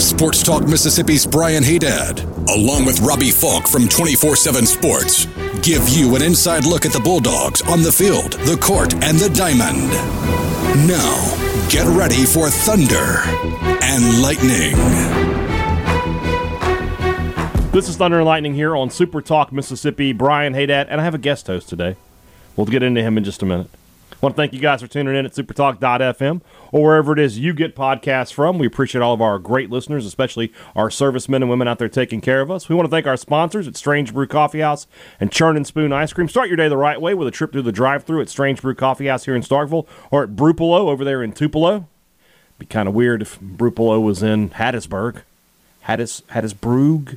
Sports Talk Mississippi's Brian Haydad, along with Robbie Falk from 24 7 Sports, give you an inside look at the Bulldogs on the field, the court, and the diamond. Now, get ready for Thunder and Lightning. This is Thunder and Lightning here on Super Talk Mississippi. Brian Haydad, and I have a guest host today. We'll get into him in just a minute. Want to thank you guys for tuning in at supertalk.fm or wherever it is you get podcasts from. We appreciate all of our great listeners, especially our servicemen and women out there taking care of us. We want to thank our sponsors at Strange Brew Coffee House and Churn and Spoon Ice Cream. Start your day the right way with a trip through the drive-through at Strange Brew Coffee House here in Starkville or at Brupolo over there in Tupelo. Be kind of weird if Brupolo was in Hattiesburg. Hattis Hattiesburg.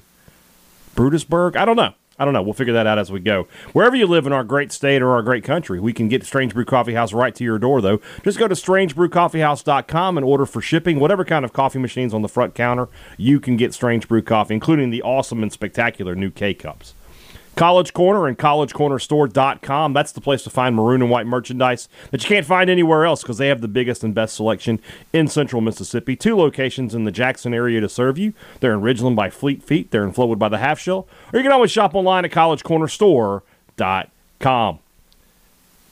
Brutusburg? I don't know. I don't know. We'll figure that out as we go. Wherever you live in our great state or our great country, we can get Strange Brew Coffee House right to your door, though. Just go to strangebrewcoffeehouse.com and order for shipping. Whatever kind of coffee machines on the front counter, you can get Strange Brew Coffee, including the awesome and spectacular new K Cups. College Corner and collegecornerstore.com. That's the place to find maroon and white merchandise that you can't find anywhere else because they have the biggest and best selection in central Mississippi. Two locations in the Jackson area to serve you. They're in Ridgeland by Fleet Feet, they're in Flowood by the Half Shell, or you can always shop online at collegecornerstore.com.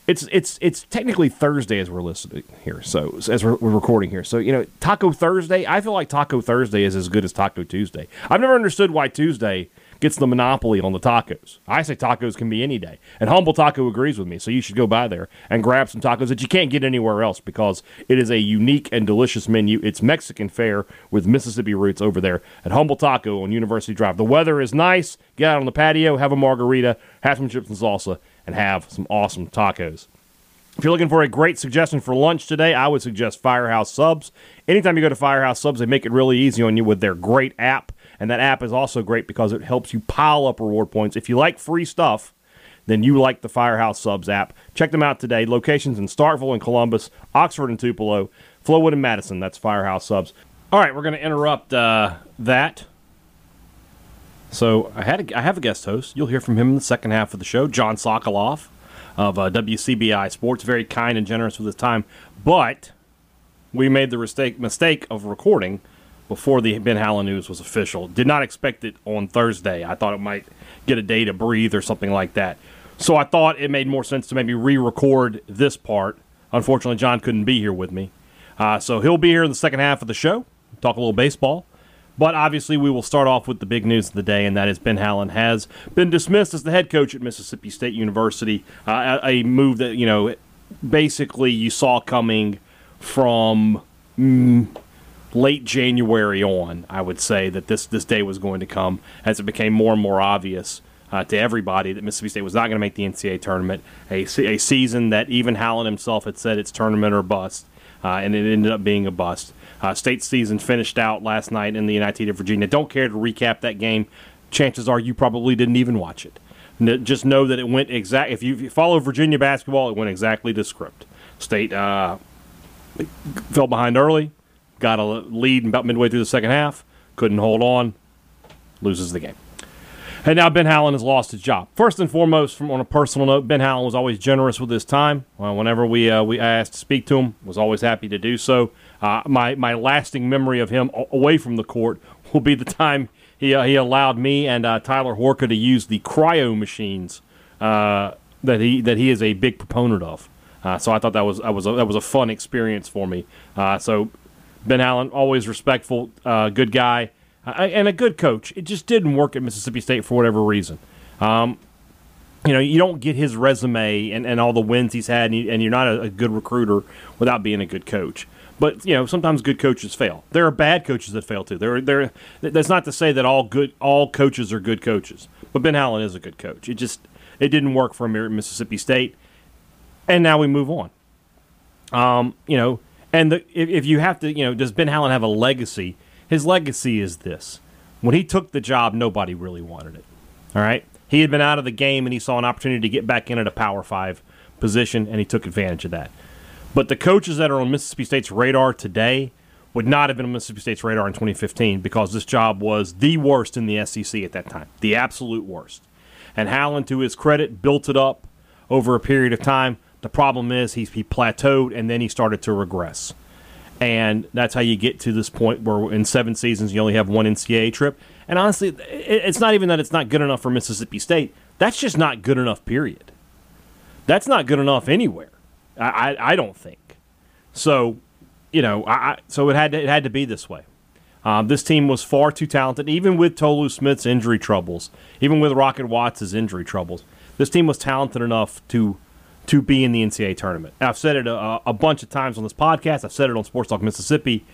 It's it's it's technically Thursday as we're listening here, so as we're, we're recording here. So you know, Taco Thursday. I feel like Taco Thursday is as good as Taco Tuesday. I've never understood why Tuesday gets the monopoly on the tacos. I say tacos can be any day. And Humble Taco agrees with me, so you should go by there and grab some tacos that you can't get anywhere else because it is a unique and delicious menu. It's Mexican fare with Mississippi roots over there at Humble Taco on University Drive. The weather is nice. Get out on the patio, have a margarita, have some chips and salsa, and have some awesome tacos. If you're looking for a great suggestion for lunch today, I would suggest Firehouse Subs. Anytime you go to Firehouse Subs, they make it really easy on you with their great app. And that app is also great because it helps you pile up reward points. If you like free stuff, then you like the Firehouse Subs app. Check them out today. Locations in Starkville and Columbus, Oxford and Tupelo, Flowood and Madison. That's Firehouse Subs. All right, we're going to interrupt uh, that. So I had a, I have a guest host. You'll hear from him in the second half of the show, John Sokoloff of uh, WCBI Sports. Very kind and generous with his time, but we made the mistake mistake of recording before the Ben Howland news was official. Did not expect it on Thursday. I thought it might get a day to breathe or something like that. So I thought it made more sense to maybe re-record this part. Unfortunately, John couldn't be here with me, uh, so he'll be here in the second half of the show. Talk a little baseball. But obviously, we will start off with the big news of the day, and that is Ben Howland has been dismissed as the head coach at Mississippi State University. Uh, a move that you know, basically, you saw coming from mm, late January on, I would say that this this day was going to come as it became more and more obvious uh, to everybody that Mississippi State was not going to make the NCAA tournament. A, a season that even Howland himself had said it's tournament or bust, uh, and it ended up being a bust. Uh, state season finished out last night in the United of Virginia. Don't care to recap that game. Chances are you probably didn't even watch it. Just know that it went exact. If you follow Virginia basketball, it went exactly to script. State uh, fell behind early, got a lead about midway through the second half, couldn't hold on, loses the game. And now Ben Howland has lost his job. First and foremost, from on a personal note, Ben Howland was always generous with his time. Well, whenever we uh, we asked to speak to him, was always happy to do so. Uh, my my lasting memory of him away from the court will be the time he uh, he allowed me and uh, Tyler Horka to use the cryo machines uh, that he that he is a big proponent of. Uh, so I thought that was that was a, that was a fun experience for me. so Ben Howland always respectful, uh, good guy, uh, and a good coach. It just didn't work at Mississippi State for whatever reason. Um, you know, you don't get his resume and, and all the wins he's had, and, you, and you're not a, a, good recruiter without being a good coach. But you know, sometimes good coaches fail. There are bad coaches that fail too. There, there. That's not to say that all good all coaches are good coaches. But Ben Howland is a good coach. It just it didn't work for him at Mississippi State, and now we move on. Um, you know, and the, if, if you have to, you know, does Ben Howland have a legacy? His legacy is this: when he took the job, nobody really wanted it. All right, he had been out of the game, and he saw an opportunity to get back in at a Power Five position, and he took advantage of that. But the coaches that are on Mississippi State's radar today would not have been on Mississippi State's radar in 2015 because this job was the worst in the SEC at that time, the absolute worst. And Howland, to his credit, built it up over a period of time. The problem is he, he plateaued and then he started to regress. And that's how you get to this point where in seven seasons you only have one NCAA trip. And honestly, it's not even that it's not good enough for Mississippi State. That's just not good enough, period. That's not good enough anywhere. I, I, I don't think. So, you know, I, so it had to, it had to be this way. Um, this team was far too talented, even with Tolu Smith's injury troubles, even with Rocket Watts' injury troubles. This team was talented enough to to be in the NCAA tournament. I've said it a, a, bunch of times on this podcast. I've said it on Sports Talk Mississippi.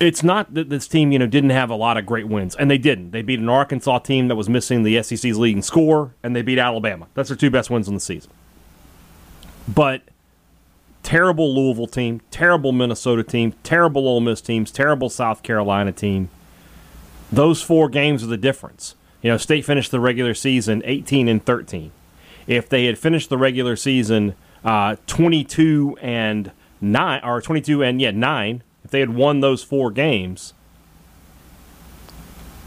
It's not that this team, you know, didn't have a lot of great wins, and they didn't. They beat an Arkansas team that was missing the SEC's leading score, and they beat Alabama. That's their two best wins in the season. But terrible Louisville team, terrible Minnesota team, terrible Ole Miss teams, terrible South Carolina team. Those four games are the difference. You know, State finished the regular season 18 and 13. If they had finished the regular season uh, 22 and nine, or 22 and yeah nine, if they had won those four games,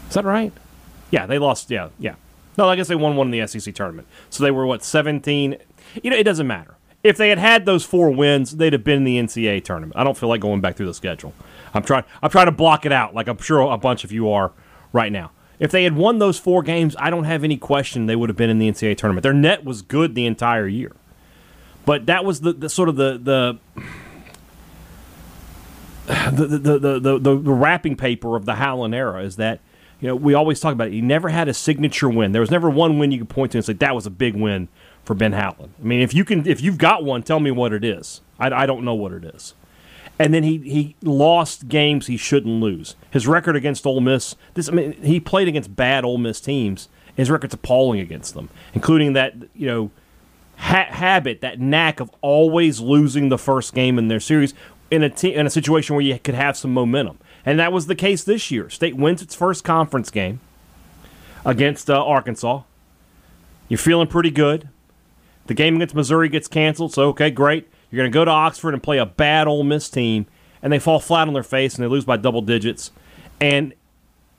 is that right? Yeah, they lost. Yeah, yeah. No, I guess they won one in the SEC tournament. So they were what 17. You know, it doesn't matter if they had had those four wins, they'd have been in the NCAA tournament. I don't feel like going back through the schedule. I'm trying. I'm trying to block it out, like I'm sure a bunch of you are right now. If they had won those four games, I don't have any question they would have been in the NCAA tournament. Their net was good the entire year, but that was the, the sort of the the. The, the, the, the, the, wrapping paper of the Howland era is that you know we always talk about it. He never had a signature win. There was never one win you could point to and say that was a big win for Ben Howland. I mean, if you can, if you've got one, tell me what it is. I, I don't know what it is. And then he he lost games he shouldn't lose. His record against Ole Miss. This I mean, he played against bad Ole Miss teams. His record's appalling against them, including that you know ha- habit, that knack of always losing the first game in their series in a in a situation where you could have some momentum. And that was the case this year. State wins its first conference game against uh, Arkansas. You're feeling pretty good. The game against Missouri gets canceled, so okay, great. You're going to go to Oxford and play a bad Ole Miss team, and they fall flat on their face and they lose by double digits. And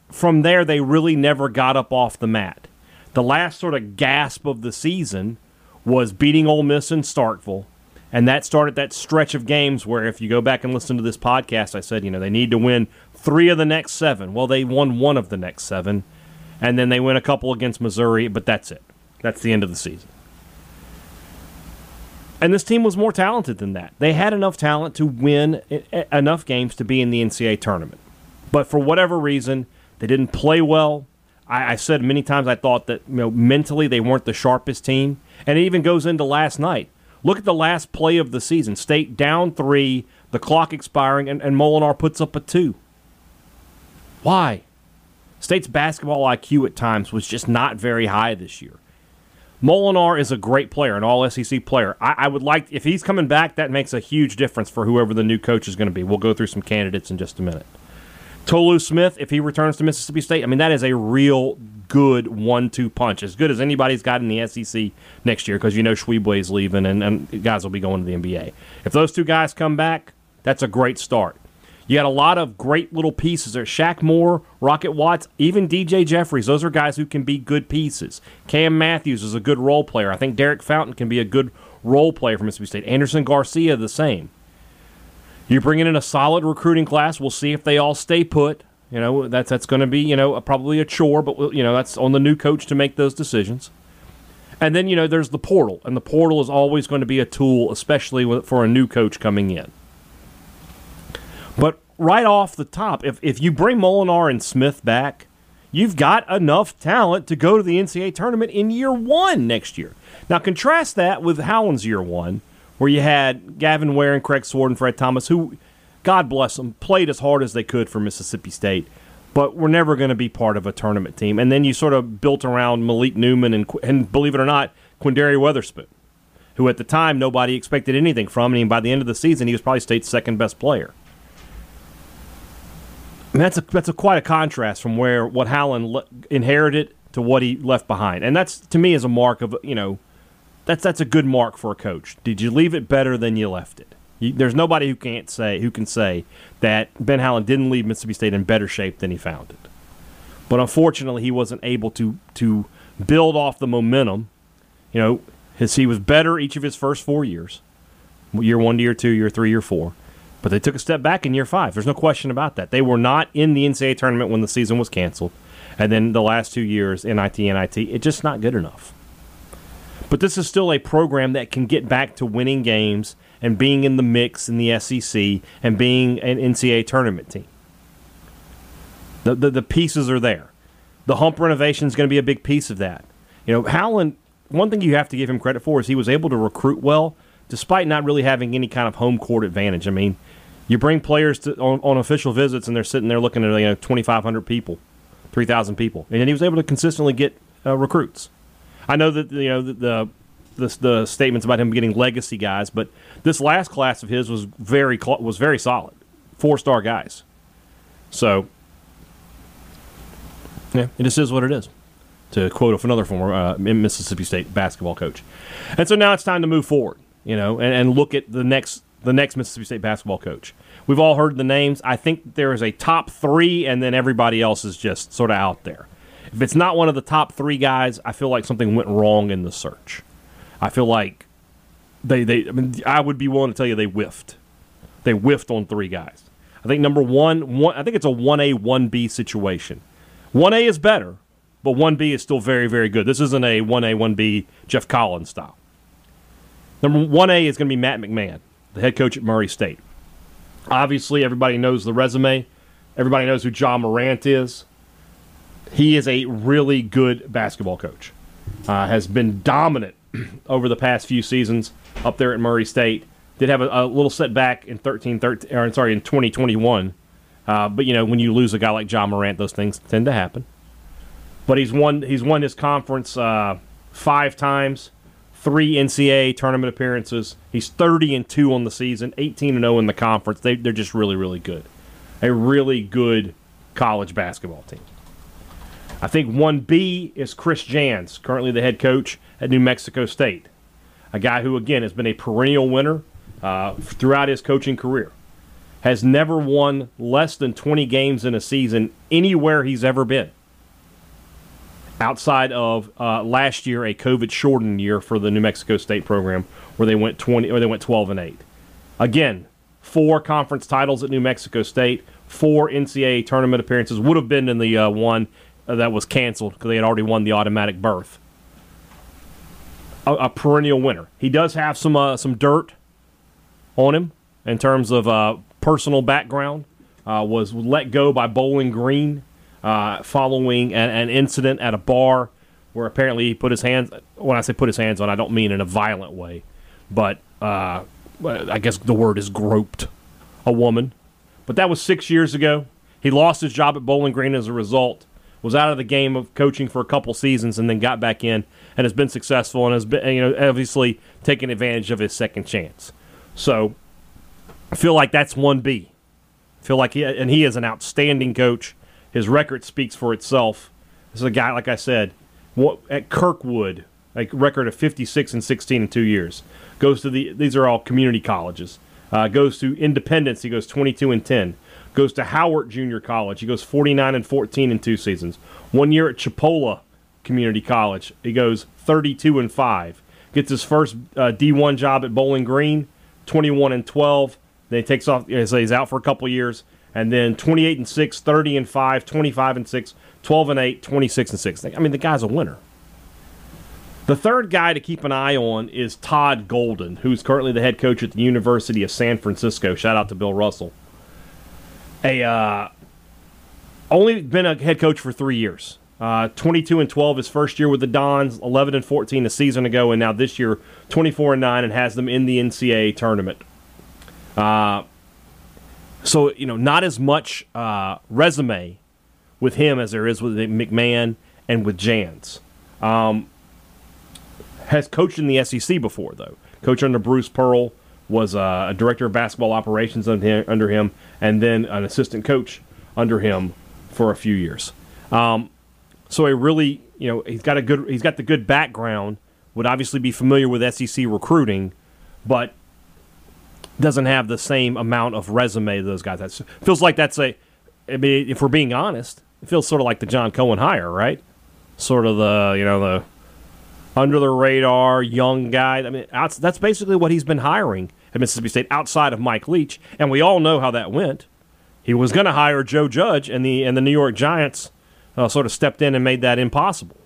from there, they really never got up off the mat. The last sort of gasp of the season was beating Ole Miss in Starkville, and that started that stretch of games where, if you go back and listen to this podcast, I said, you know, they need to win three of the next seven. Well, they won one of the next seven, and then they win a couple against Missouri, but that's it. That's the end of the season. And this team was more talented than that. They had enough talent to win enough games to be in the NCAA tournament. But for whatever reason, they didn't play well. I, I said many times I thought that you know mentally they weren't the sharpest team. And it even goes into last night. Look at the last play of the season. State down three, the clock expiring, and, and Molinar puts up a two. Why? State's basketball IQ at times was just not very high this year. Molinar is a great player, an all SEC player. I, I, would like, if he's coming back, that makes a huge difference for whoever the new coach is going to be. We'll go through some candidates in just a minute. Tolu Smith, if he returns to Mississippi State, I mean, that is a real good one two punch. As good as anybody's got in the SEC next year because you know Tshiebwe's leaving and, and guys will be going to the NBA. If those two guys come back, that's a great start. You got a lot of great little pieces there. Shaq Moore, Rocket Watts, even DJ Jeffries. Those are guys who can be good pieces. Cam Matthews is a good role player. I think Derek Fountain can be a good role player for Mississippi State. Anderson Garcia, the same. You're bringing in a solid recruiting class. We'll see if they all stay put. You know that's that's going to be you know probably a chore, but you know that's on the new coach to make those decisions. And then you know there's the portal, and the portal is always going to be a tool, especially for a new coach coming in. But right off the top, if, if you bring Molinar and Smith back, you've got enough talent to go to the NCAA tournament in year one next year. Now, contrast that with Howland's year one, where you had Gavin Ware and Craig Sword and Fred Thomas, who, God bless them, played as hard as they could for Mississippi State, but were never going to be part of a tournament team. And then you sort of built around Malik Newman and, and believe it or not, Quinndary Weatherspoon, who at the time nobody expected anything from, and by the end of the season, he was probably State's second best player. And that's a that's a quite a contrast from where what Howland le- inherited to what he left behind, and that's to me is a mark of you know that's that's a good mark for a coach. Did you leave it better than you left it? You, there's nobody who can't say who can say that Ben Howland didn't leave Mississippi State in better shape than he found it. But unfortunately, he wasn't able to to build off the momentum. You know, his, he was better each of his first four years, year one, year two, year three, year four. But they took a step back in year five. There's no question about that. They were not in the NCAA tournament when the season was canceled. And then the last two years, NIT, NIT, it's just not good enough. But this is still a program that can get back to winning games and being in the mix in the SEC and being an NCAA tournament team. The, the, the pieces are there. The hump renovation is going to be a big piece of that. You know, Howland, one thing you have to give him credit for is he was able to recruit well despite not really having any kind of home court advantage. I mean, you bring players to, on, on official visits and they're sitting there looking at you know 2,500 people, 3,000 people, and he was able to consistently get uh, recruits. I know that you know the, the the, the statements about him getting legacy guys, but this last class of his was very was very solid, four star guys. So, yeah, it just is what it is. To quote another former uh, Mississippi State basketball coach, and so now it's time to move forward, you know, and, and look at the next the next Mississippi State basketball coach. We've all heard the names. I think there is a top three, and then everybody else is just sort of out there. If it's not one of the top three guys, I feel like something went wrong in the search. I feel like they they I mean I would be willing to tell you they whiffed. They whiffed on three guys. I think number one, one I think it's a one A one B situation. One A is better, but one B is still very very good. This isn't a one A one B Jeff Collins style. Number one A is going to be Matt McMahon, the head coach at Murray State. Obviously, everybody knows the resume. Everybody knows who Ja Morant is. He is a really good basketball coach. Uh, has been dominant over the past few seasons up there at Murray State. Did have a, a little setback in 13, 13 or sorry, in 2021. Uh, but you know, when you lose a guy like Ja Morant, those things tend to happen. But he's won he's won his conference uh, five times, three NCAA tournament appearances. He's 30 and two on the season, 18 and 0 in the conference. They, they're just really really good, a really good college basketball team. I think 1B is Chris Jans, currently the head coach at New Mexico State. A guy who, again, has been a perennial winner uh, throughout his coaching career. Has never won less than 20 games in a season anywhere he's ever been. Outside of uh, last year, a COVID shortened year for the New Mexico State program, where they went 20 or they went 12 and 8. Again, four conference titles at New Mexico State, four NCAA tournament appearances. Would have been in the uh, one that was canceled because they had already won the automatic berth. A, a perennial winner. He does have some uh, some dirt on him in terms of uh, personal background. Uh, was let go by Bowling Green uh, following an, an, incident at a bar where apparently he put his hands. When I say put his hands on, I don't mean in a violent way, but uh, I guess the word is groped a woman. But that was six years ago. He lost his job at Bowling Green as a result was out of the game of coaching for a couple seasons and then got back in and has been successful and has been you know obviously taken advantage of his second chance. So I feel like that's one B. Feel like he and he is an outstanding coach. His record speaks for itself. This is a guy like I said at Kirkwood, a record of 56 and 16 in two years. Goes to the these are all community colleges. Uh, goes to Independence. He goes 22 and 10 goes to Howard Junior College. He goes 49 and 14 in two seasons. One year at Chipola Community College, he goes 32 and 5. Gets his first uh, D1 job at Bowling Green, 21 and 12. Then he takes off, so he's out for a couple years. And then 28 and 6, 30 and 5, 25 and 6, 12 and 8, 26 and 6. I mean, the guy's a winner. The third guy to keep an eye on is Todd Golden, who's currently the head coach at the University of San Francisco. Shout out to Bill Russell a uh, only been a head coach for three years. Uh, 22 and 12 his first year with the Dons, 11 and 14 a season ago, and now this year 24 and 9 and has them in the NCAA tournament. Uh, so you know, not as much uh, resume with him as there is with McMahon and with Jans. Um, has coached in the SEC before though. Coach under Bruce Pearl was a director of basketball operations under him, and then an assistant coach under him for a few years. Um, so a really, you know, he's got a good, he's got the good background would obviously be familiar with SEC recruiting, but doesn't have the same amount of resume that those guys. That feels like that's a. I mean, if we're being honest, it feels sort of like the John Cohen hire, right? Sort of the you know the under the radar young guy. I mean, that's basically what he's been hiring at Mississippi State outside of Mike Leach, and we all know how that went. He was going to hire Joe Judge, and the and the New York Giants uh, sort of stepped in and made that impossible.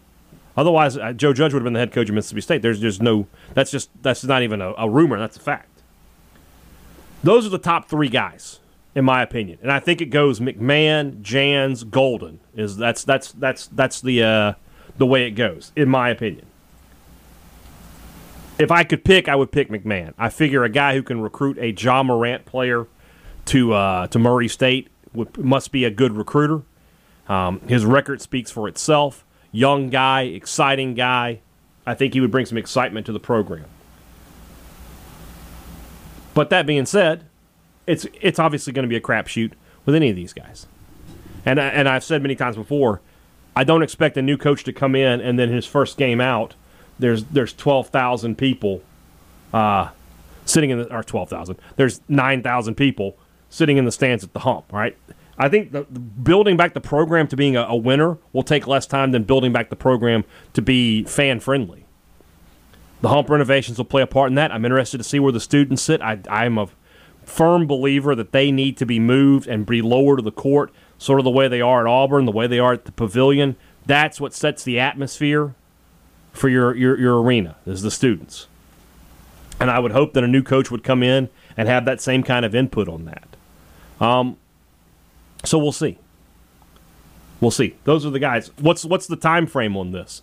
Otherwise, uh, Joe Judge would have been the head coach of Mississippi State. There's just no. That's just that's not even a, a rumor. That's a fact. Those are the top three guys, in my opinion, and I think it goes McMahon, Jans, Golden. Is that's that's that's that's the uh, the way it goes, in my opinion. If I could pick, I would pick McMahon. I figure a guy who can recruit a Ja Morant player to uh, to Murray State would, must be a good recruiter. Um, his record speaks for itself. Young guy, exciting guy. I think he would bring some excitement to the program. But that being said, it's it's obviously going to be a crapshoot with any of these guys. And and I've said many times before, I don't expect a new coach to come in and then his first game out, there's there's twelve thousand people, uh, sitting in the or twelve thousand. There's nine thousand people sitting in the stands at the hump, right? I think the, the building back the program to being a, a, winner will take less time than building back the program to be fan friendly. The hump renovations will play a part in that. I'm interested to see where the students sit. I, I'm a firm believer that they need to be moved and be lower to the court, sort of the way they are at Auburn, the way they are at the Pavilion. That's what sets the atmosphere for your, your, your arena, is the students. And I would hope that a new coach would come in and have that same kind of input on that. Um, so we'll see. We'll see. Those are the guys. What's what's the time frame on this?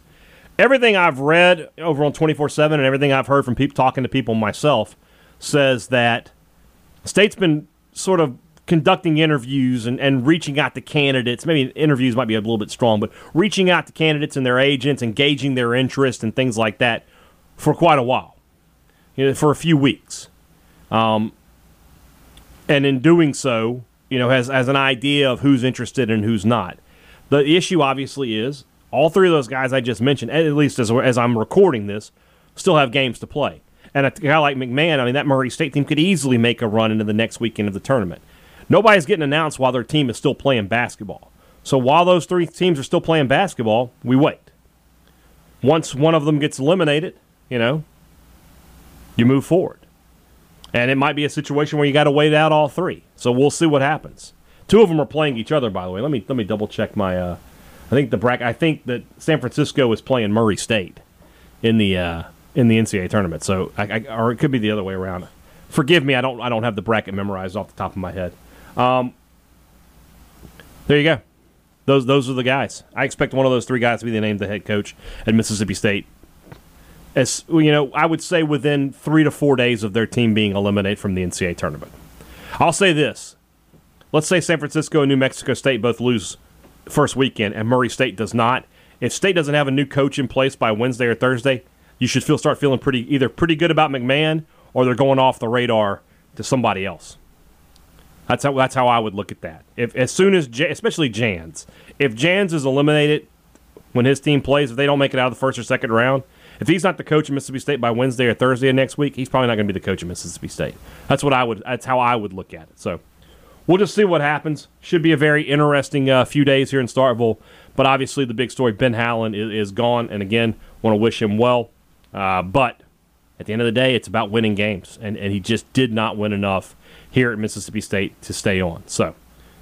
Everything I've read over on 24/7 and everything I've heard from people talking to people myself says that state's been sort of conducting interviews and, and reaching out to candidates. Maybe interviews might be a little bit strong, but reaching out to candidates and their agents, engaging their interest and things like that for quite a while, you know, for a few weeks. Um, and in doing so, you know, has, has an idea of who's interested and who's not. The issue obviously is all three of those guys I just mentioned, at least as, as I'm recording this, still have games to play. And a guy like McMahon, I mean, that Murray State team could easily make a run into the next weekend of the tournament. Nobody's getting announced while their team is still playing basketball. So while those three teams are still playing basketball, we wait. Once one of them gets eliminated, you know, you move forward. And it might be a situation where you got to wait out all three. So we'll see what happens. Two of them are playing each other, by the way. Let me let me double check my. Uh, I think the bracket. I think that San Francisco is playing Murray State in the uh, in the NCAA tournament. So I, I, or it could be the other way around. Forgive me, I don't I don't have the bracket memorized off the top of my head. Um, there you go. Those those are the guys. I expect one of those three guys to be the named the head coach at Mississippi State as you know, I would say within three to four days of their team being eliminated from the NCAA tournament. I'll say this: let's say San Francisco and New Mexico State both lose first weekend, and Murray State does not. If State doesn't have a new coach in place by Wednesday or Thursday, you should feel start feeling pretty either pretty good about McMahon or they're going off the radar to somebody else. That's how that's how I would look at that. If as soon as especially Jans, if Jans is eliminated when his team plays, if they don't make it out of the first or second round, if he's not the coach of Mississippi State by Wednesday or Thursday of next week, he's probably not going to be the coach of Mississippi State. That's what I would. That's how I would look at it. So we'll just see what happens. Should be a very interesting uh, few days here in Starkville. But obviously, the big story: Ben Howland is, is gone, and again, want to wish him well. Uh, but at the end of the day, it's about winning games, and, and he just did not win enough here at Mississippi State to stay on. So,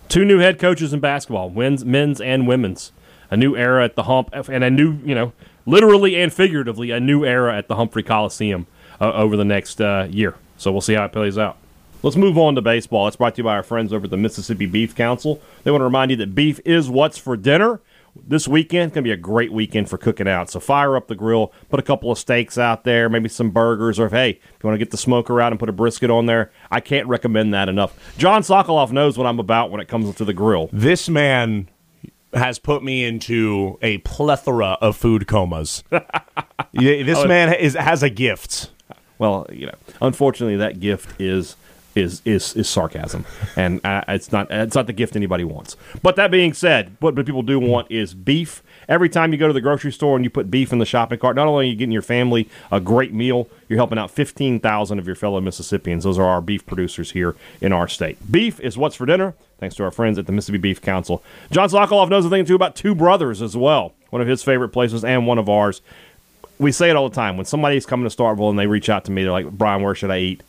two new head coaches in basketball, men's, men's and women's. A new era at the hump, and a new, you know, literally and figuratively, a new era at the Humphrey Coliseum uh, over the next uh, year. So we'll see how it plays out. Let's move on to baseball. It's brought to you by our friends over at the Mississippi Beef Council. They want to remind you that beef is what's for dinner. This weekend going to be a great weekend for cooking out. So fire up the grill, put a couple of steaks out there, maybe some burgers, or if hey, if you want to get the smoker out and put a brisket on there, I can't recommend that enough. John Sokoloff knows what I'm about when it comes to the grill. This man has put me into a plethora of food comas. this oh, man is has a gift. Well, you know, unfortunately, that gift is is is is sarcasm, and it's not it's not the gift anybody wants. But that being said, what people do want is beef Every time you go to the grocery store and you put beef in the shopping cart, not only are you getting your family a great meal, you're helping out 15,000 of your fellow Mississippians. Those are our beef producers here in our state. Beef is what's for dinner, thanks to our friends at the Mississippi Beef Council. John Sokoloff knows a thing or two about Two Brothers as well, one of his favorite places and one of ours. We say it all the time. When somebody's coming to Starkville and they reach out to me, they're like, Brian, where should I eat?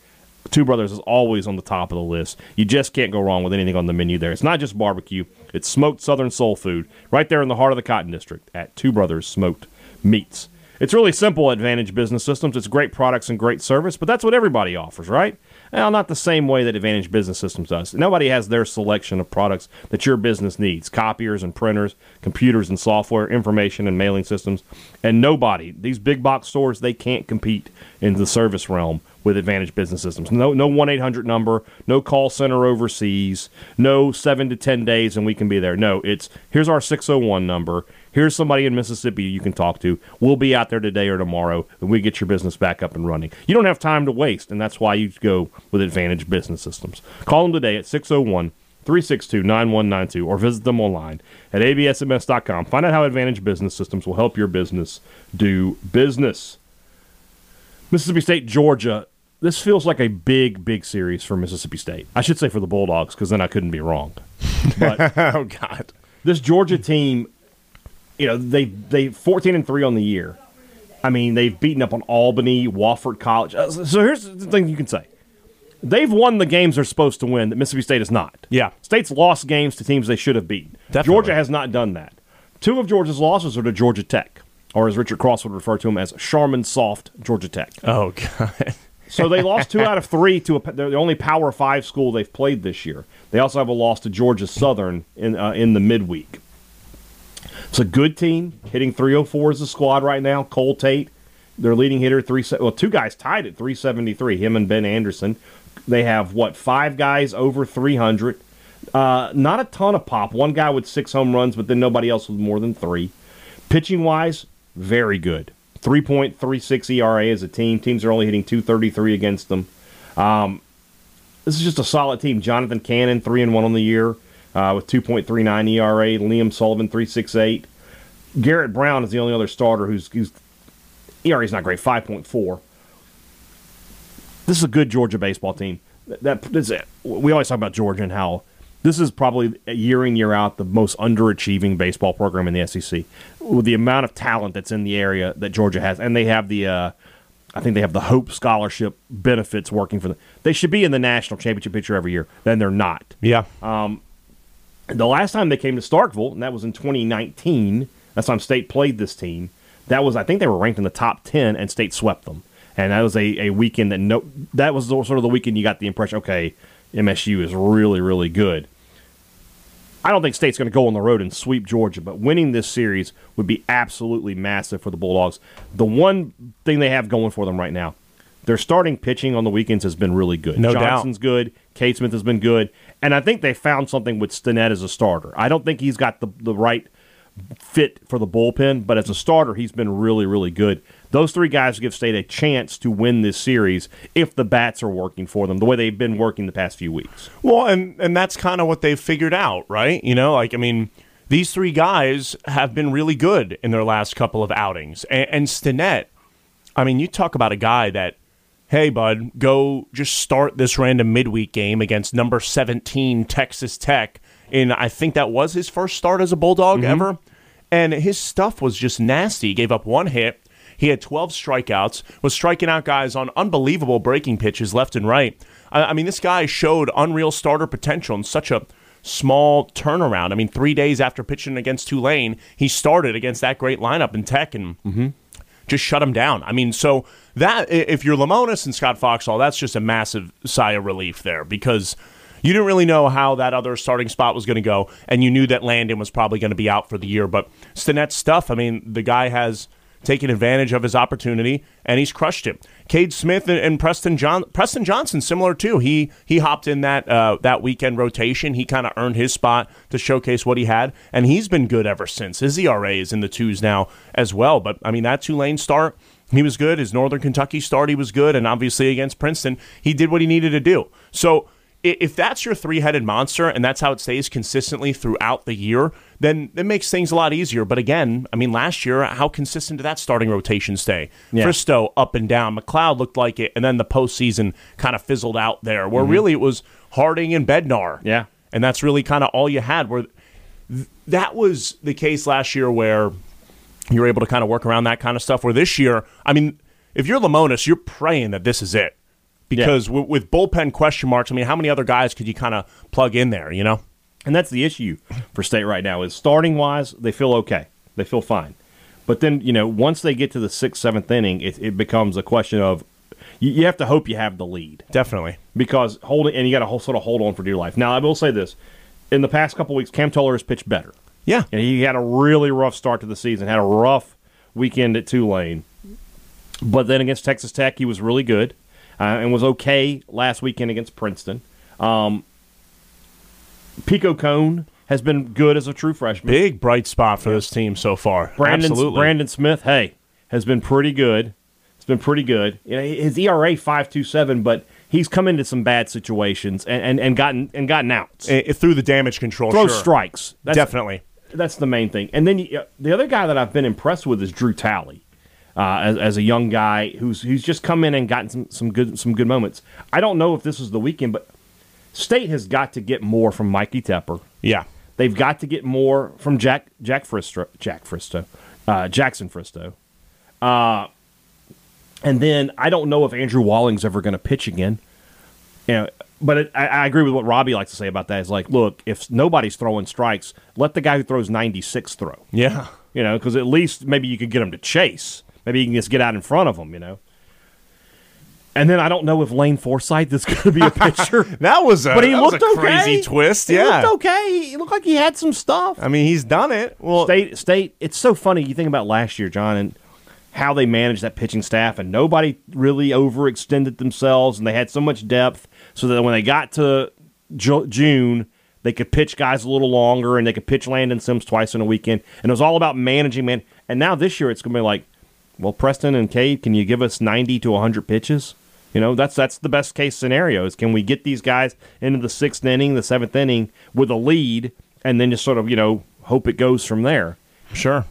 Two Brothers is always on the top of the list. You just can't go wrong with anything on the menu there. It's not just barbecue, it's smoked Southern soul food right there in the heart of the Cotton District at Two Brothers Smoked Meats. It's really simple, Advantage Business Systems. It's great products and great service, but that's what everybody offers, right? Well, not the same way that Advantage Business Systems does. Nobody has their selection of products that your business needs copiers and printers, computers and software, information and mailing systems. And nobody, these big box stores, they can't compete in the service realm with Advantage Business Systems. No, no one eight hundred number, no call center overseas, no seven to ten days and we can be there. No, it's here's our six hundred one number. Here's somebody in Mississippi you can talk to. We'll be out there today or tomorrow, and we get your business back up and running. You don't have time to waste, and that's why you go with Advantage Business Systems. Call them today at 601 362 9192 or visit them online at absms.com. Find out how Advantage Business Systems will help your business do business. Mississippi State, Georgia. This feels like a big, big series for Mississippi State. I should say for the Bulldogs because then I couldn't be wrong. But oh God. this Georgia team, you know, they they 14 and 3 on the year. I mean, they've beaten up on Albany, Wofford College. Uh, So here's the thing you can say. They've won the games they're supposed to win that Mississippi State has not. Yeah. State's lost games to teams they should have beaten. Definitely. Georgia has not done that. Two of Georgia's losses are to Georgia Tech, or as Richard Cross would refer to them as Charmin Soft Georgia Tech. Oh God. So they lost two out of three to a, the only Power Five school they've played this year. They also have a loss to Georgia Southern in uh, in the midweek. It's a good team hitting 304 as a squad right now. Cole Tate, their leading hitter, three well two guys tied at 373. Him and Ben Anderson. They have what five guys over 300. Uh, not a ton of pop. One guy with six home runs, but then nobody else with more than three. Pitching wise, very good. 3.36 ERA as a team. Teams are only hitting 233 against them. Um, this is just a solid team. Jonathan Cannon, 3 and 1 on the year uh, with 2.39 ERA. Liam Sullivan, 3.68. Garrett Brown is the only other starter who's, who's ERA is not great, 5.4. This is a good Georgia baseball team. That, that this is it. we always talk about Georgia and how this is probably year in year out the most underachieving baseball program in the SEC. With the amount of talent that's in the area that Georgia has, and they have the, uh, I think they have the Hope Scholarship benefits working for them. They should be in the national championship picture every year. Then they're not. Yeah. The last time they came to Starkville, and that was in 2019. That's time State played this team. That was, I think, they were ranked in the top 10, and State swept them. And that was a, a weekend that no, that was sort of the weekend you got the impression, okay, MSU is really, really good. I don't think State's going to go on the road and sweep Georgia, but winning this series would be absolutely massive for the Bulldogs. The one thing they have going for them right now, their starting pitching on the weekends has been really good. No doubt. Johnson's good. Cade Smith has been good. And I think they found something with Stinnett as a starter. I don't think he's got the, the right fit for the bullpen, but as a starter, he's been really, really good. Those three guys give State a chance to win this series if the bats are working for them the way they've been working the past few weeks. Well, and and that's kind of what they've figured out, right? You know, like I mean, these three guys have been really good in their last couple of outings, and, and Stinnett. I mean, you talk about a guy that, hey, bud, go just start this random midweek game against number seventeen Texas Tech. And I think that was his first start as a Bulldog mm-hmm. ever, and his stuff was just nasty. He gave up one hit. He had 12 strikeouts, was striking out guys on unbelievable breaking pitches left and right. I, I mean, this guy showed unreal starter potential in such a small turnaround. I mean, three days after pitching against Tulane, he started against that great lineup in Tech and mm-hmm. just shut him down. I mean, so that if you're Lemonis and Scott Foxhall, that's just a massive sigh of relief there because you didn't really know how that other starting spot was going to go, and you knew that Landon was probably going to be out for the year. But Stinnett's stuff, I mean, the guy has taken advantage of his opportunity and he's crushed him. Cade Smith and, and Preston John Preston Johnson similar too. He he hopped in that uh, that weekend rotation. He kind of earned his spot to showcase what he had, and he's been good ever since. His ERA is in the twos now as well. But I mean that Tulane start. He was good. His Northern Kentucky start, he was good. And obviously against Princeton, he did what he needed to do. So if that's your three-headed monster and that's how it stays consistently throughout the year, then it makes things a lot easier. But again, I mean, last year, how consistent did that starting rotation stay? Yeah. Fristoe up and down. MacLeod looked like it, and then the postseason kind of fizzled out there, where really it was Harding and Bednar. Mm-hmm. Yeah. and that's really kind of all you had. Where th- that was the case last year, where you're able to kind of work around that kind of stuff. Where this year, I mean, if you're Lemonis, you're praying that this is it. Because w- with bullpen question marks, I mean, how many other guys could you kind of plug in there, you know? And that's the issue for State right now is starting wise, they feel okay. They feel fine. But then, you know, once they get to the sixth, seventh inning, it, it becomes a question of you, you have to hope you have the lead Definitely. because holding and you got to sort of hold on for dear life. Now, I will say this: in the past couple weeks, Cam Tullar has pitched better. Yeah. And he had a really rough start to the season, had a rough weekend at Tulane. But then against Texas Tech, he was really good uh, and was okay last weekend against Princeton. Um, Pico Kohn has been good as a true freshman. Big bright spot for this team so far. Brandon, Absolutely. Brandon Smith, hey, has been pretty good. It's been pretty good. You know, his ERA five two seven, but he's come into some bad situations and, and, and gotten and gotten outs. Eh, through the damage control. Throw sure. strikes. That's, Definitely. That's the main thing. And then you, the other guy that I've been impressed with is Drew Talley, uh, as, as a young guy who's who's just come in and gotten some, some good some good moments. I don't know if this was the weekend, but State has got to get more from Mikey Tepper. Yeah. They've got to get more from Jack Jack Fristoe, Jack Fristoe, uh, Jackson Fristoe. Uh, and then I don't know if Andrew Walling's ever going to pitch again. You know, but it, I, I agree with what Robbie likes to say about that. Is like, look, if nobody's throwing strikes, let the guy who throws ninety six throw. Yeah. You know, because at least maybe you could get him to chase. Maybe you can just get out in front of him. You know. And then I don't know if Lane Forsythe is going to be a pitcher. That was a, but he looked okay. crazy twist. He yeah. looked okay. He looked like he had some stuff. I mean, he's done it. Well, State State. It's so funny. You think about last year, John, and how they managed that pitching staff, and nobody really overextended themselves, and they had so much depth, so that when they got to Ju- June, they could pitch guys a little longer, and they could pitch Landon Sims twice in a weekend, and it was all about managing man. And now this year, it's going to be like, well, Preston and Cade, can you give us ninety to hundred pitches? You know, that's that's the best case scenario. Is can we get these guys into the sixth inning, the seventh inning with a lead, and then just sort of you know hope it goes from there. sure.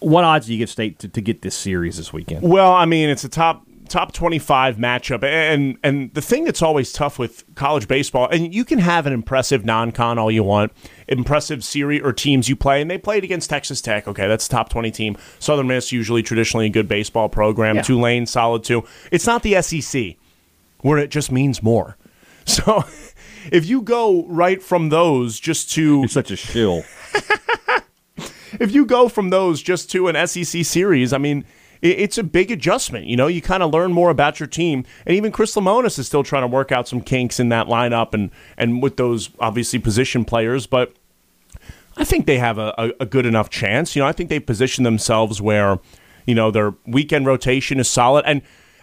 What odds do you give State to, to get this series this weekend? Well, I mean, it's a top top 25 matchup. And and the thing that's always tough with college baseball and you can have an impressive non-con all you want impressive series or teams you play and they played against Texas Tech. Okay that's top 20 team. Southern Miss usually traditionally a good baseball program. Yeah. Tulane solid too. It's not the SEC where it just means more. So if you go right from those just to You're such a shill. if you go from those just to an SEC series, I mean, it's a big adjustment. You know, you kind of learn more about your team, and even Chris Lemonis is still trying to work out some kinks in that lineup and and with those obviously position players, but. I think they have a, a, a good enough chance. You know, I think they position themselves where, you know, their weekend rotation is solid, and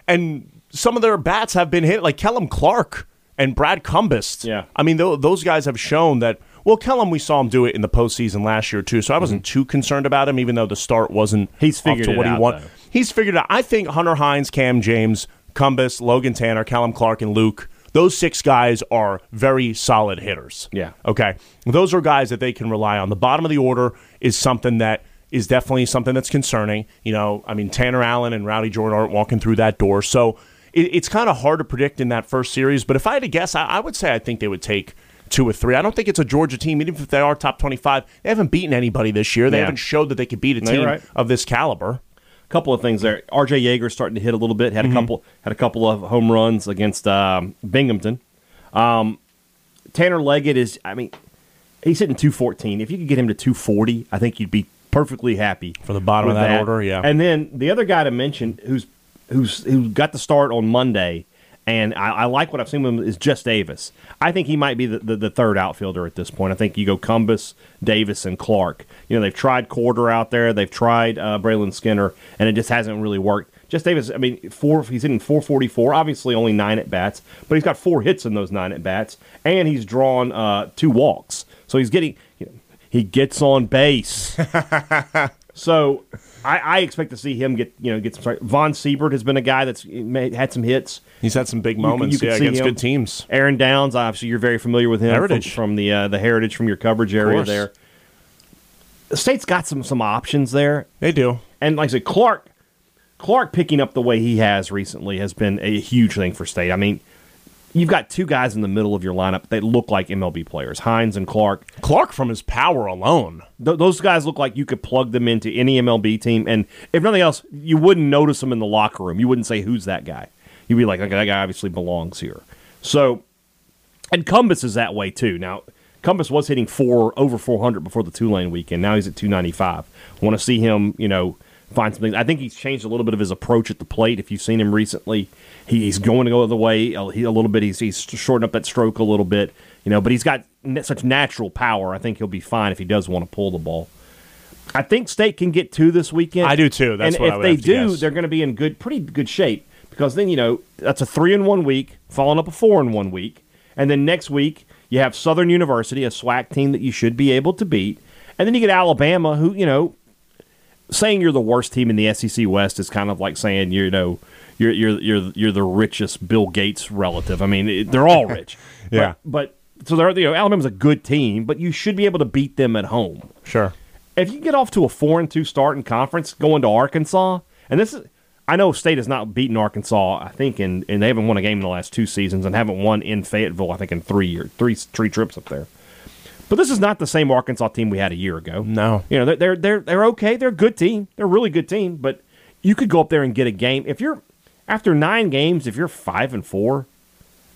and some of their bats have been hit, like Kellum Clark and Brad Cumbest. Yeah. I mean, th- those guys have shown that. Well, Kellum, we saw him do it in the postseason last year too, so I wasn't too concerned about him, even though the start wasn't Mm-hmm. He's up figured to what he wanted. He's figured out. I think Hunter Hines, Cam James, Cumbest, Logan Tanner, Kellum Clark, and Luke. Those six guys are very solid hitters. Yeah. Okay. Those are guys that they can rely on. The bottom of the order is something that is definitely something that's concerning. You know, I mean, Tanner Allen and Rowdy Jordan aren't walking through that door. So it, it's kind of hard to predict in that first series. But if I had to guess, I, I would say I think they would take two or three. I don't think it's a Georgia team, even if they are top 25. They haven't beaten anybody this year. They Yeah. haven't showed that they could beat a No, team right. of this caliber. Couple of things there. R.J. Yeager starting to hit a little bit. Had a couple had a couple of home runs against um, Binghamton. Um, Tanner Leggett is. I mean, he's hitting two fourteen. If you could get him to two forty, I think you'd be perfectly happy For the bottom of with that order, yeah. And then the other guy to mention, who's who's who got the start on Monday, and I, I like what I've seen with him is Just Davis. I think he might be the, the, the third outfielder at this point. I think you go Cumbest, Davis, and Clark. You know they've tried Corder out there, they've tried uh, Braylon Skinner, and it just hasn't really worked. Just Davis, I mean, four. He's hitting 444. Obviously, only nine at bats, but he's got four hits in those nine at bats, and he's drawn uh, two walks. So he's getting. You know, he gets on base. so I, I expect to see him get you know get some. Von Siebert has been a guy that's made, had some hits. He's had some big moments you can yeah, against him. good teams. Aaron Downs, obviously, you're very familiar with him Heritage. from, from the uh, the heritage from your coverage area there. The state's got some some options there, They do. and like I said, Clark Clark picking up the way he has recently has been a huge thing for state. I mean, you've got two guys in the middle of your lineup that look like MLB players, Hines and Clark. Clark from his power alone. Th- those guys look like you could plug them into any MLB team, and if nothing else, you wouldn't notice them in the locker room. You wouldn't say, "Who's that guy?" You'd be like, "Okay, that guy obviously belongs here." So, and Cumbest is that way too. Now, Cumbest was hitting four over 400 before the Tulane weekend. Now he's at 295. Want to see him, you know, find something. I think he's changed a little bit of his approach at the plate. If you've seen him recently, he, he's going to go the other way a, he, a little bit. He's, he's shortened up that stroke a little bit, you know. But he's got n- such natural power. I think he'll be fine if he does want to pull the ball. I think State can get two this weekend. I do, too. That's and what if I would they do, guess. they're going to be in good, pretty good shape because then you know that's a three in one week, following up a four in one week, and then next week you have Southern University, a SWAC team that you should be able to beat, and then you get Alabama, who you know, saying you're the worst team in the SEC West is kind of like saying you know you're you're you're you're the richest Bill Gates relative. I mean, it, they're all rich. Yeah. but, but so they're you know Alabama's a good team, but you should be able to beat them at home Sure. if you get off to a four and two start in conference going to Arkansas, and this is I know State has not beaten Arkansas, I think, in and they haven't won a game in the last two seasons and haven't won in Fayetteville, I think, in three years, three three trips up there. But this is not the same Arkansas team we had a year ago. No. you know they're they're they're, okay. They're a good team. They're a really good team. But you could go up there and get a game if you're after nine games. If you're five and four,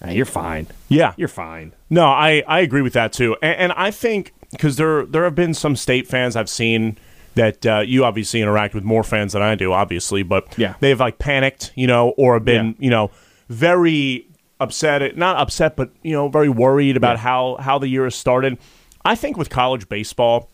you're fine. Yeah. You're fine. No, I, I agree with that too, and, and I think because there there have been some state fans I've seen that uh, you obviously interact with more fans than I do, obviously, but Yeah. they've like panicked, you know, or have been Yeah. you know very upset, not upset, but you know very worried about Yeah. how how the year has started. I think with college baseball.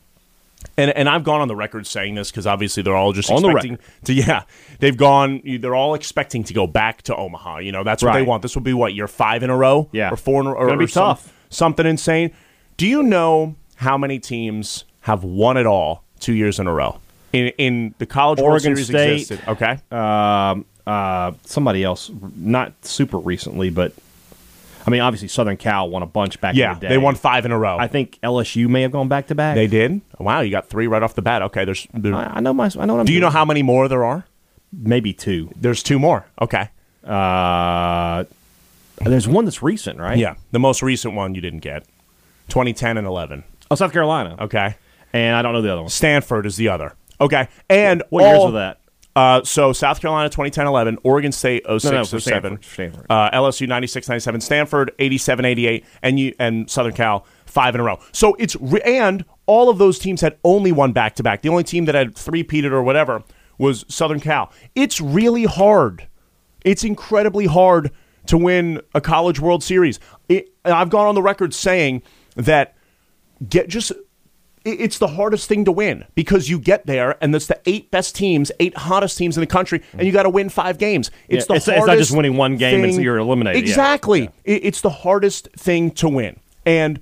And, and I've gone on the record saying this because obviously they're all just On the expecting to yeah they've gone they're all expecting to go back to Omaha you know that's what they want this will be what year five in a row Yeah. or four in a row be or some- tough. something insane. Do you know how many teams have won it all two years in a row in in the college Oregon Series State. existed? Okay, um, uh, somebody else, not super recently, but I mean, obviously Southern Cal won a bunch back yeah, in the day. they won five in a row. I think LSU may have gone back to back. they did. Wow, you got three right off the bat. Okay, there's. there- I, I know my. I know what I'm. do you know how many more there are? Maybe two. There's two more. Okay, Uh, there's one that's recent, right? yeah, the most recent one you didn't get, 2010 and 11. Oh, South Carolina. Okay, And I don't know the other one. Stanford is the other. Okay, and What years all- was that? Uh, so South Carolina 2010 11, Oregon State 06 No, no, for 07, Stanford, Stanford. Uh, LSU 96 97, Stanford 87 88, and you and Southern Cal five in a row. So it's re- and all of those teams had only one back to back. The only team that had three peated or whatever was Southern Cal. It's really hard. It's incredibly hard to win a college World Series. It, I've gone on the record saying that get just it's the hardest thing to win because you get there and it's the eight best teams, eight hottest teams in the country, and you got to win five games. It's Yeah, the it's- it's not just winning one game and thing- you're eliminated. Exactly, Yeah. It's the hardest thing to win. And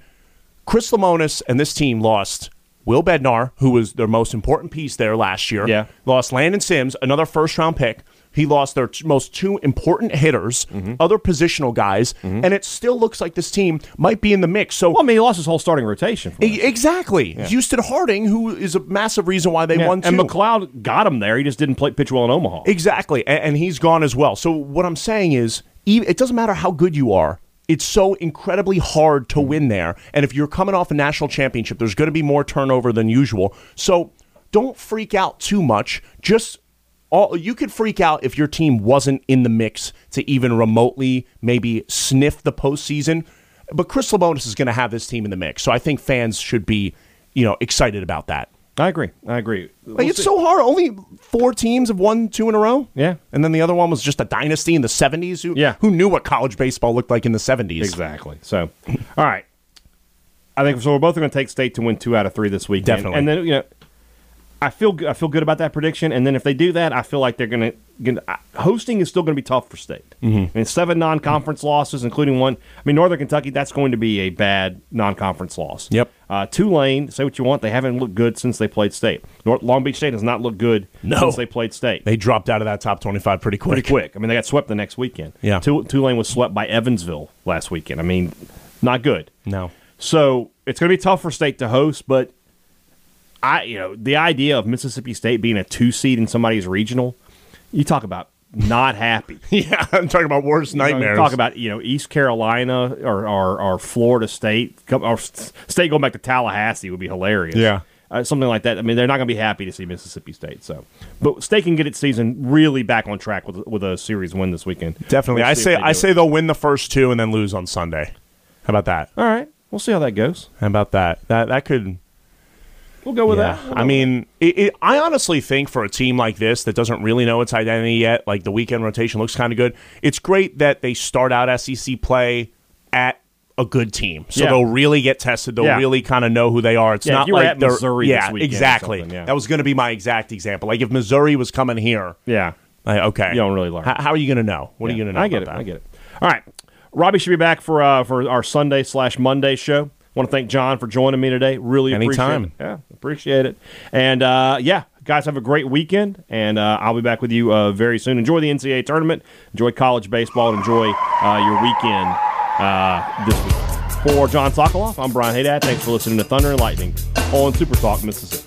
Chris Lemonis and this team lost Will Bednar, who was their most important piece there last year. Yeah. lost Landon Sims, another first round pick. He lost their t- most two important hitters, Mm-hmm. other positional guys, and it still looks like this team might be in the mix. So Well, I mean, he lost his whole starting rotation. E- Exactly. Houston Harding, who is a massive reason why they Yeah, won two. and MacLeod got him there. He just didn't play pitch well in Omaha. exactly. And, and he's gone as well. So what I'm saying is, it doesn't matter how good you are. It's so incredibly hard to hmm. win there. And if you're coming off a national championship, there's going to be more turnover than usual. So don't freak out too much. Just all you could freak out if your team wasn't in the mix to even remotely maybe sniff the postseason. But Chris Lemonis is going to have this team in the mix. So I think fans should be, you know, excited about that. I agree. I agree. Like We'll it's see. so hard. Only four teams have won two in a row. Yeah. and then the other one was just a dynasty in the seventies. Who, Yeah. who knew what college baseball looked like in the seventies? Exactly. So, all right. I think so. We're both going to take state to win two out of three this weekend. Definitely. And then you know, I feel I feel good about that prediction. And then if they do that, I feel like they're going to hosting is still going to be tough for state. Mm-hmm. I mean, seven non-conference losses, including one. I mean, Northern Kentucky. That's going to be a bad non-conference loss. Yep. Uh, Tulane. Say what you want. They haven't looked good since they played state. North, Long Beach State has not looked good No. since they played state. They dropped out of that top 25 pretty quick. Pretty quick. I mean, they got swept the next weekend. Yeah. Tul- Tulane was swept by Evansville last weekend. I mean, not good. No. So it's going to be tough for state to host, but I, you know, the idea of Mississippi State being a two seed in somebody's regional, you talk about not happy. Yeah, I'm talking about worst You know, nightmares. talk about you know East Carolina or or, or Florida State or State going back to Tallahassee would be hilarious. Yeah. Uh, something like that. I mean, they're not going to be happy to see Mississippi State. So, but State can get its season really back on track with with a series win this weekend. Definitely. We'll I say I say it. they'll win the first two and then lose on Sunday. How about that? All right, we'll see how that goes. How about that? That that could We'll go with Yeah. that. We'll I mean, it, it, I honestly think for a team like this that doesn't really know its identity yet, like the weekend rotation looks kind of good. It's great that they start out SEC play at a good team, so Yeah. they'll really get tested. They'll Yeah. really kind of know who they are. It's not like at they're Missouri this yeah, weekend exactly. That was going to be my exact example. Like if Missouri was coming here, yeah. like, okay, You don't really learn. How, how are you going to know? What are you going to know? I get it. that? I get it. All right, Robbie should be back for uh, for our Sunday slash Monday show. Want to thank John for joining me today. Really Anytime. appreciate it. Yeah, appreciate it. And uh, yeah, guys, have a great weekend, and uh, I'll be back with you uh, very soon. Enjoy the NCAA tournament. Enjoy college baseball. And enjoy uh, your weekend uh, this week. For John Sokoloff, I'm Brian Haydad. Thanks for listening to Thunder and Lightning on Super Talk Mississippi.